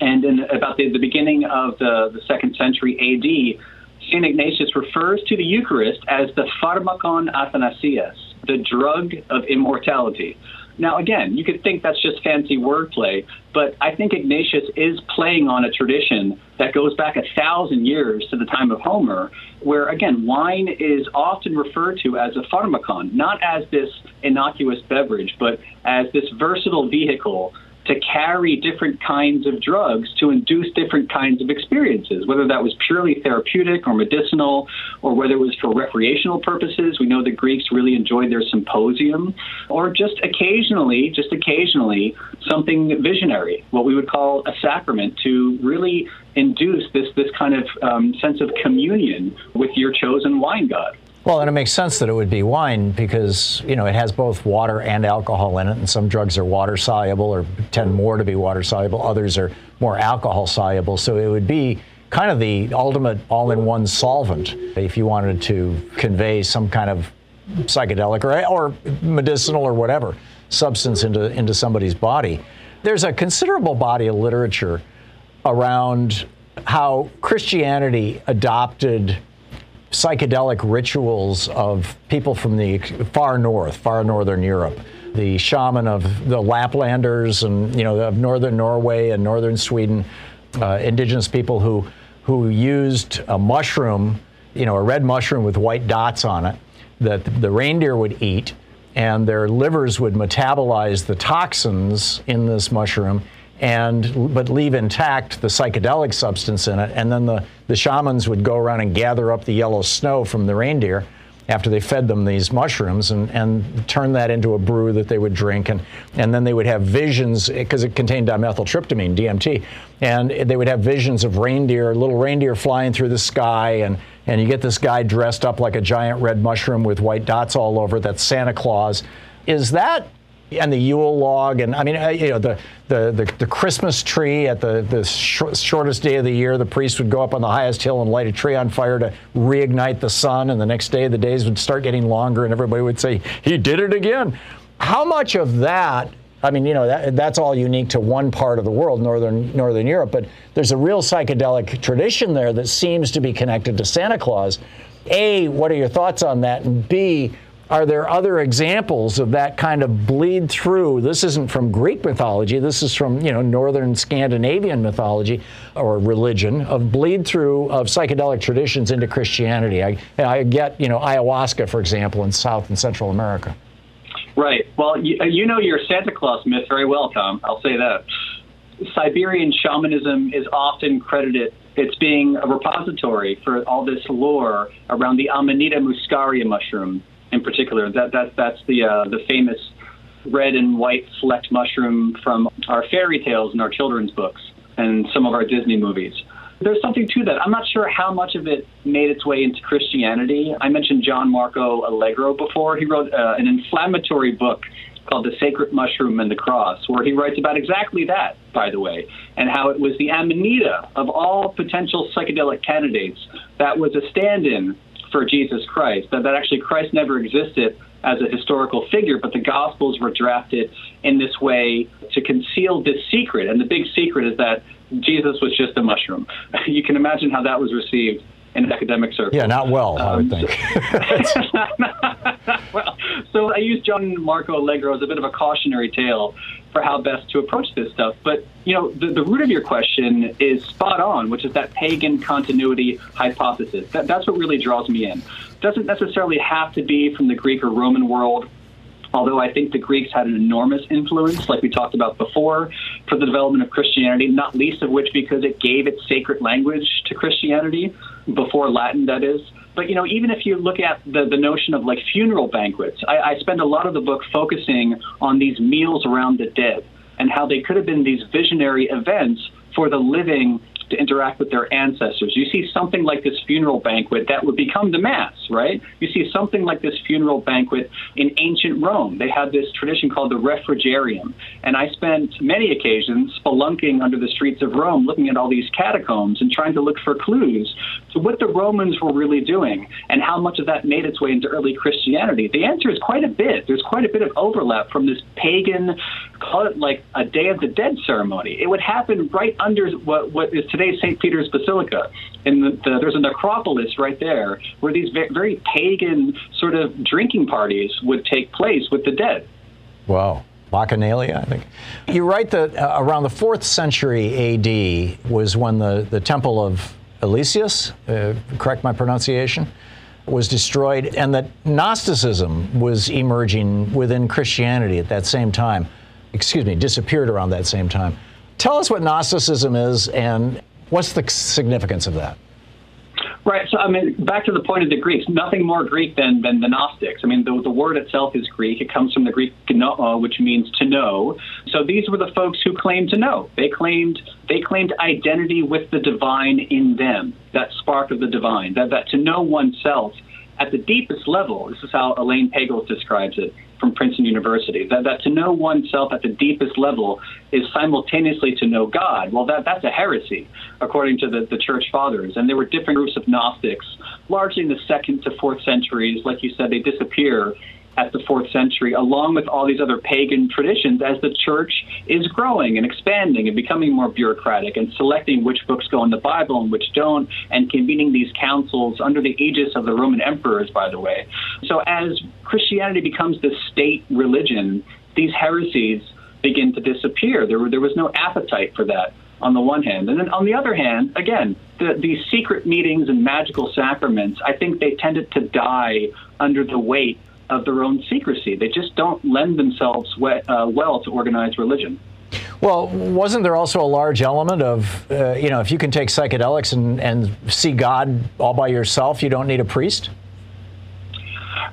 And in about the, the beginning of the, the second century AD, St. Ignatius refers to the Eucharist as the pharmakon athanasias, the drug of immortality. Now, again, you could think that's just fancy wordplay, but I think Ignatius is playing on a tradition that goes back a thousand years to the time of Homer, where, again, wine is often referred to as a pharmakon, not as this innocuous beverage, but as this versatile vehicle to carry different kinds of drugs to induce different kinds of experiences, whether that was purely therapeutic or medicinal, or whether it was for recreational purposes. We know the Greeks really enjoyed their symposium, or just occasionally, just occasionally, something visionary, what we would call a sacrament, to really induce this this kind of um, sense of communion with your chosen wine god. Well, and it makes sense that it would be wine because, you know, it has both water and alcohol in it, and some drugs are water soluble or tend more to be water soluble, others are more alcohol soluble. So it would be kind of the ultimate all in one solvent if you wanted to convey some kind of psychedelic or, or medicinal or whatever substance into, into somebody's body. There's a considerable body of literature around how Christianity adopted psychedelic rituals of people from the far north, far northern Europe. The shaman of the Laplanders and you know of northern Norway and northern Sweden, uh, indigenous people who who used a mushroom, you know, a red mushroom with white dots on it, that the reindeer would eat, and their livers would metabolize the toxins in this mushroom and but leave intact the psychedelic substance in it. And then the, the shamans would go around and gather up the yellow snow from the reindeer after they fed them these mushrooms and, and turn that into a brew that they would drink. And, and then they would have visions, because it contained dimethyltryptamine, DMT, and they would have visions of reindeer, little reindeer flying through the sky. And, and you get this guy dressed up like a giant red mushroom with white dots all over. That's Santa Claus. Is that and the Yule log, and I mean, uh, you know, the, the, the, the, Christmas tree at the, the sh- shortest day of the year, the priest would go up on the highest hill and light a tree on fire to reignite the sun, and the next day the days would start getting longer, and everybody would say, he did it again. How much of that I mean, you know, that, that's all unique to one part of the world, northern northern Europe. But there's a real psychedelic tradition there that seems to be connected to Santa Claus. A, what are your thoughts on that? And B, are there other examples of that kind of bleed through? This isn't from Greek mythology. This is from you know northern Scandinavian mythology or religion of bleed through of psychedelic traditions into Christianity. I, I get you know ayahuasca, for example, in South and Central America. Right. Well, you, uh, you know your Santa Claus myth very well, Thom. I'll say that. Siberian shamanism is often credited it's being a repository for all this lore around the Amanita muscaria mushroom in particular. That that that's the uh, the famous red and white flecked mushroom from our fairy tales and our children's books and some of our Disney movies. There's something to that. I'm not sure how much of it made its way into Christianity. I mentioned John Marco Allegro before. He wrote uh, an inflammatory book called The Sacred Mushroom and the Cross, where he writes about exactly that, by the way, and how it was the amanita of all potential psychedelic candidates that was a stand in for Jesus Christ, that, that actually Christ never existed as a historical figure, but the Gospels were drafted in this way to conceal this secret. And the big secret is that Jesus was just a mushroom. You can imagine how that was received in academic circles. Yeah, not well, um, I would um, think. well, so I use John Marco Allegro as a bit of a cautionary tale for how best to approach this stuff. But, you know, the, the root of your question is spot on, which is that pagan continuity hypothesis. That, that's what really draws me in. Doesn't necessarily have to be from the Greek or Roman world although I think the Greeks had an enormous influence, like we talked about before, for the development of Christianity, not least of which because it gave its sacred language to Christianity, before Latin, that is. But, you know, even if you look at the, the notion of like funeral banquets, I, I spend a lot of the book focusing on these meals around the dead and how they could have been these visionary events for the living to interact with their ancestors. You see something like this funeral banquet that would become the Mass, right? You see something like this funeral banquet in ancient Rome. They had this tradition called the Refrigerium. And I spent many occasions spelunking under the streets of Rome, looking at all these catacombs and trying to look for clues to what the Romans were really doing and how much of that made its way into early Christianity. The answer is quite a bit. There's quite a bit of overlap from this pagan, call it like a Day of the Dead ceremony. It would happen right under what, what is today today's St. Peter's Basilica. And the, the, there's a necropolis right there where these very, pagan sort of drinking parties would take place with the dead. Wow. Bacchanalia, I think. You write that uh, around the 4th century AD was when the, the Temple of Eleusis, uh, correct my pronunciation, was destroyed, and that Gnosticism was emerging within Christianity at that same time. Excuse me, disappeared around that same time. Tell us what Gnosticism is and What's the significance of that? Right. So, I mean, back to the point of the Greeks, nothing more Greek than, than the Gnostics. I mean, the, the word itself is Greek. It comes from the Greek gnoa, uh, which means to know. So these were the folks who claimed to know. They claimed they claimed identity with the divine in them, that spark of the divine, that, that to know oneself at the deepest level, this is how Elaine Pagels describes it, from Princeton University that, that to know oneself at the deepest level is simultaneously to know God. Well, that, that's a heresy, according to the, the church fathers. And there were different groups of Gnostics, largely in the second to fourth centuries. Like you said, they disappear at the fourth century, along with all these other pagan traditions, as the church is growing and expanding and becoming more bureaucratic and selecting which books go in the Bible and which don't, and convening these councils under the aegis of the Roman emperors, by the way. So as Christianity becomes the state religion, these heresies begin to disappear. There, were, there was no appetite for that on the one hand. And then on the other hand, again, the, these secret meetings and magical sacraments, I think they tended to die under the weight of their own secrecy. They just don't lend themselves we- uh, well to organized religion. Well, wasn't there also a large element of, uh, you know, if you can take psychedelics and, and see God all by yourself, you don't need a priest?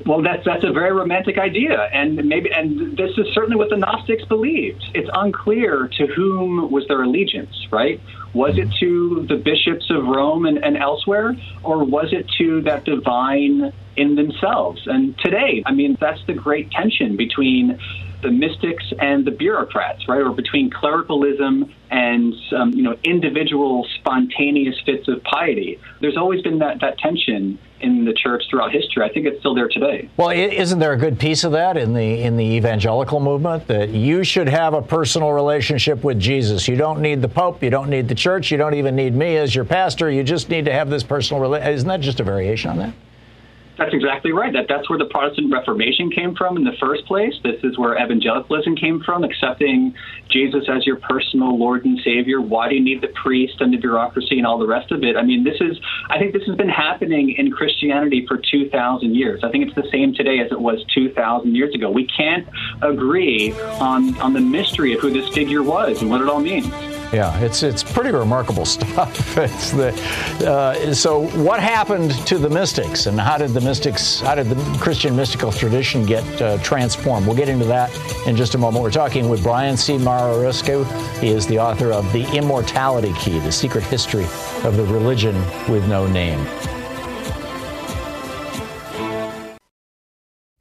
Well, that's that's a very romantic idea, and maybe and this is certainly what the Gnostics believed. It's unclear to whom was their allegiance, right? Was it to the bishops of Rome and, and elsewhere, or was it to that divine in themselves? And today, I mean, that's the great tension between the mystics and the bureaucrats, right, or between clericalism and um, you know individual spontaneous fits of piety. There's always been that, that tension in the church throughout history. I think it's still there today. Well, isn't there a good piece of that in the in the evangelical movement that you should have a personal relationship with Jesus? You don't need the Pope, you don't need the church, you don't even need me as your pastor. You just need to have this personal relationship. Isn't that just a variation on that? That's exactly right. That that's where the Protestant Reformation came from in the first place. This is where evangelicalism came from, accepting Jesus as your personal Lord and Savior? Why do you need the priest and the bureaucracy and all the rest of it? I mean, this is, I think this has been happening in Christianity for 2,000 years. I think it's the same today as it was 2,000 years ago. We can't agree on, on the mystery of who this figure was and what it all means. Yeah, it's it's pretty remarkable stuff. The uh, so what happened to the mystics, and how did the mystics, how did the Christian mystical tradition get uh, transformed? We'll get into that in just a moment. We're talking with Brian C. Muraresku. He is the author of The Immortality Key: The Secret History of the Religion with No Name.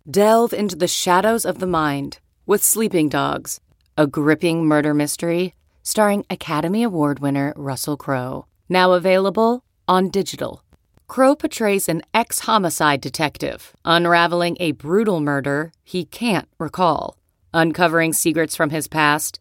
Delve into the shadows of the mind with Sleeping Dogs, a gripping murder mystery starring Academy Award winner Russell Crowe. Now available on digital. Crowe portrays an ex homicide detective unraveling a brutal murder he can't recall. Uncovering secrets from his past,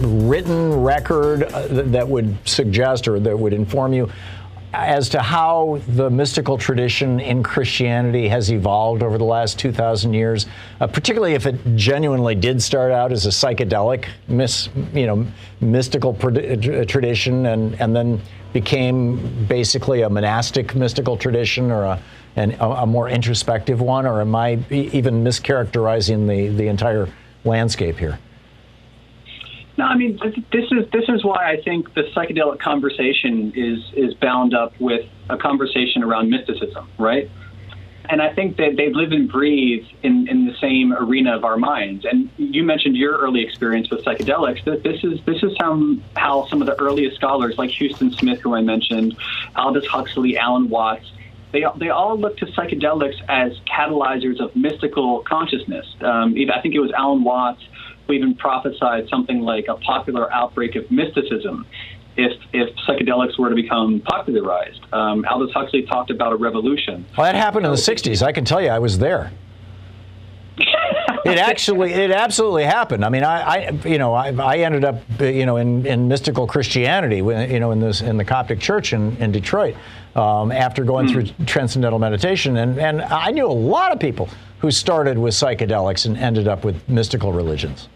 written record uh, that would suggest or that would inform you as to how the mystical tradition in Christianity has evolved over the last 2,000 years, uh, particularly if it genuinely did start out as a psychedelic, mis, you know, mystical uh, tradition and, and then became basically a monastic mystical tradition or a and a, a, more introspective one, or am I even mischaracterizing the, the entire landscape here? No, I mean this is this is why I think the psychedelic conversation is is bound up with a conversation around mysticism, right? And I think that they live and breathe in, in the same arena of our minds. And you mentioned your early experience with psychedelics. That this is this is how how some of the earliest scholars, like Huston Smith, who I mentioned, Aldous Huxley, Alan Watts, they, they all look to psychedelics as catalyzers of mystical consciousness. Um, I think it was Alan Watts even prophesied something like a popular outbreak of mysticism if, if psychedelics were to become popularized. Um, Aldous Huxley talked about a revolution. Well, that happened in the 60s. I can tell you, I was there. it actually, it absolutely happened. I mean, I, I you know, I, I, ended up, you know, in, in mystical Christianity, you know, in this in the Coptic Church in, in Detroit um, after going mm. through transcendental meditation. And, and I knew a lot of people who started with psychedelics and ended up with mystical religions.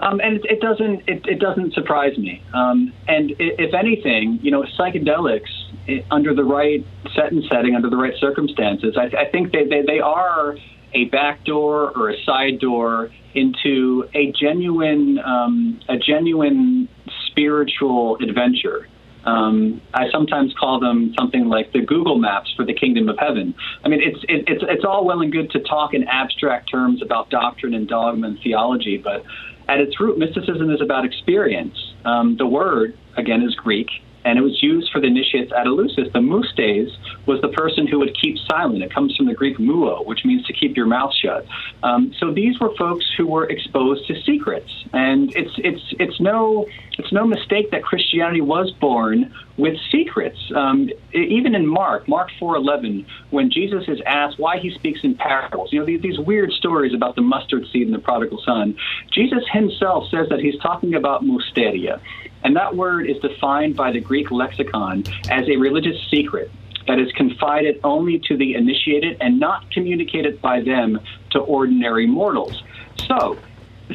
Um, and it, it doesn't it, it, doesn't surprise me. Um, and if anything, you know, psychedelics it, under the right set and setting, under the right circumstances, I, I think they, they, they are a back door or a side door into a genuine um, a genuine spiritual adventure. Um, I sometimes call them something like the Google Maps for the kingdom of heaven. I mean, it's it, it's it's all well and good to talk in abstract terms about doctrine and dogma and theology, but at its root, mysticism is about experience. Um, the word again is Greek and it was used for the initiates at Eleusis. The mustes was the person who would keep silent. It comes from the Greek muo, which means to keep your mouth shut. Um, so these were folks who were exposed to secrets, and it's it's it's no it's no mistake that Christianity was born with secrets. Um, even in Mark, Mark 4:11, when Jesus is asked why he speaks in parables, you know these, these weird stories about the mustard seed and the prodigal son, Jesus himself says that he's talking about mysteria. And that word is defined by the Greek lexicon as a religious secret that is confided only to the initiated and not communicated by them to ordinary mortals. So,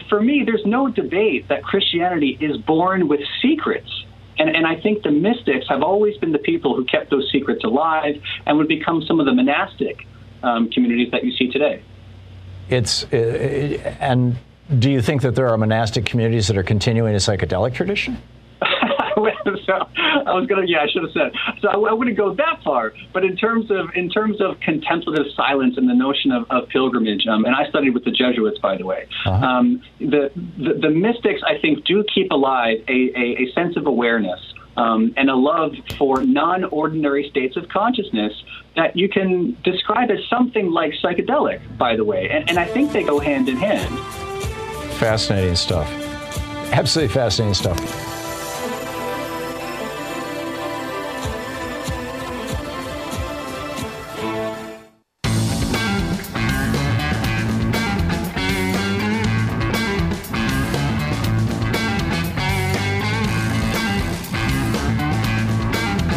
for me, there's no debate that Christianity is born with secrets. And, and I think the mystics have always been the people who kept those secrets alive and would become some of the monastic um, communities that you see today. It's, uh, and do you think that there are monastic communities that are continuing a psychedelic tradition? So I was gonna, yeah, I should have said. So I, I, wouldn't go that far, but in terms of in terms of contemplative silence and the notion of, of pilgrimage, um, and I studied with the Jesuits, by the way. Uh-huh. Um, the, the, the mystics, I think, do keep alive a, a, a sense of awareness. Um, and a love for non ordinary states of consciousness that you can describe as something like psychedelic, by the way. And, and I think they go hand in hand. Fascinating stuff. Absolutely fascinating stuff.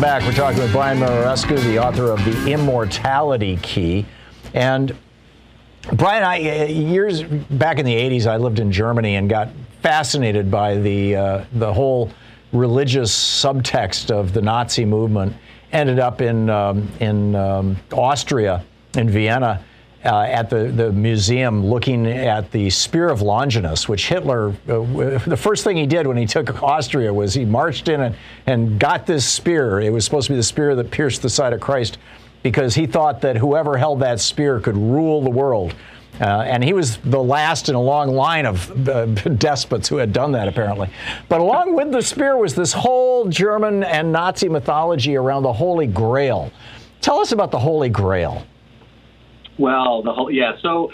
Back. We're talking with Brian Muraresku, the author of The Immortality Key. And Brian, I, uh, years back in the 80s, I lived in Germany and got fascinated by the, uh, the whole religious subtext of the Nazi movement. Ended up in, um, in um, Austria, in Vienna, uh, at the, the museum looking at the Spear of Longinus, which Hitler, uh, the first thing he did when he took Austria was he marched in and, and got this spear. It was supposed to be the spear that pierced the side of Christ because he thought that whoever held that spear could rule the world. Uh, and he was the last in a long line of uh, despots who had done that, apparently. But along with the spear was this whole German and Nazi mythology around the Holy Grail. Tell us about the Holy Grail. Well, the whole yeah. So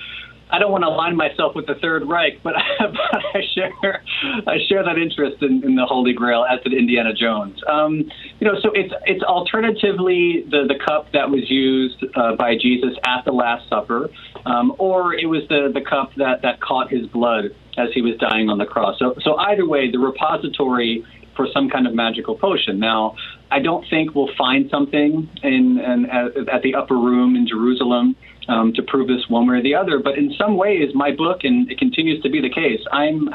I don't want to align myself with the Third Reich, but, but I share I share that interest in, in, the Holy Grail, as did Indiana Jones. Um, you know, so it's it's alternatively the the cup that was used uh, by Jesus at the Last Supper, um, or it was the the cup that that caught his blood as he was dying on the cross. So so either way, the repository for some kind of magical potion. Now, I don't think we'll find something in, in at, at the upper room in Jerusalem um, to prove this one way or the other. But in some ways, my book, and it continues to be the case, I'm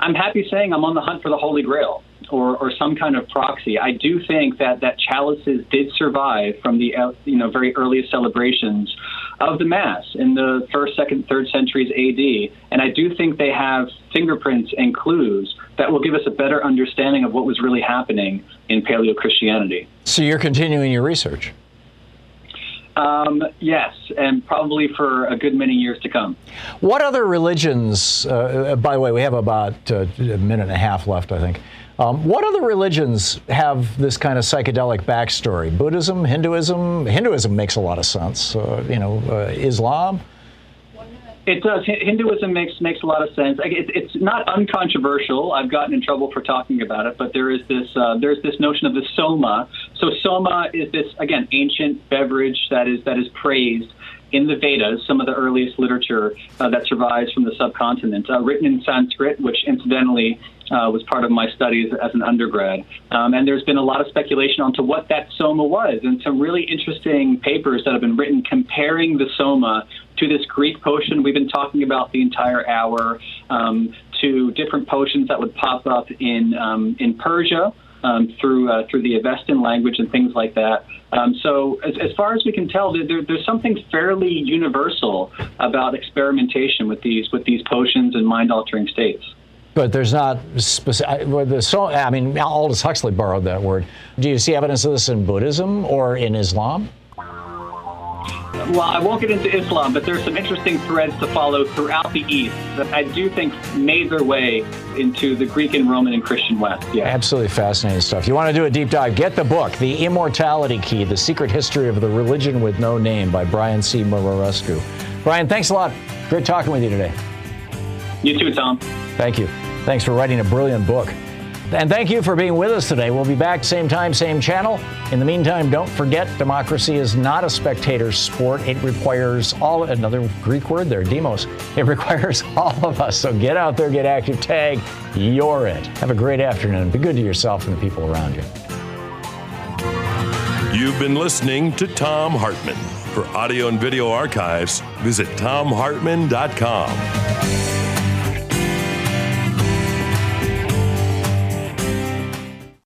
I'm happy saying I'm on the hunt for the Holy Grail or, or some kind of proxy. I do think that that chalices did survive from the uh, you know very earliest celebrations of the Mass in the first, second, third centuries AD, and I do think they have fingerprints and clues that will give us a better understanding of what was really happening in Paleo Christianity. So you're continuing your research. Um, yes, and probably for a good many years to come. What other religions, uh, by the way, we have about uh, a minute and a half left, I think. Um, what other religions have this kind of psychedelic backstory? Buddhism, Hinduism? Hinduism makes a lot of sense. Uh, you know, uh, Islam? It does. Hinduism makes makes a lot of sense. It, it's not uncontroversial. I've gotten in trouble for talking about it, but there is this uh, there's this notion of the soma. So soma is this again ancient beverage that is that is praised in the Vedas, some of the earliest literature uh, that survives from the subcontinent, uh, written in Sanskrit, which incidentally uh, was part of my studies as an undergrad. Um, and there's been a lot of speculation onto what that soma was, and some really interesting papers that have been written comparing the soma to this Greek potion we've been talking about the entire hour, um, to different potions that would pop up in um, in Persia. Um, through uh, through the Avestan language and things like that. Um, so as, as, far as we can tell, there, there's something fairly universal about experimentation with these with these potions and mind altering states. But there's not specific. So I mean, Aldous Huxley borrowed that word. Do you see evidence of this in Buddhism or in Islam? Well, I won't get into Islam, but there's some interesting threads to follow throughout the East that I do think made their way into the Greek and Roman and Christian West. Yeah. Absolutely fascinating stuff. You want to do a deep dive? Get the book, The Immortality Key The Secret History of the Religion with No Name by Brian C. Muraresku. Brian, thanks a lot. Great talking with you today. You too, Thom. Thank you. Thanks for writing a brilliant book. And thank you for being with us today. We'll be back same time, same channel. In the meantime, don't forget democracy is not a spectator sport. It requires all, another Greek word there, demos. It requires all of us. So get out there, get active, tag, you're it. Have a great afternoon. Be good to yourself and the people around you. You've been listening to Thom Hartmann. For audio and video archives, visit thomhartmann.com.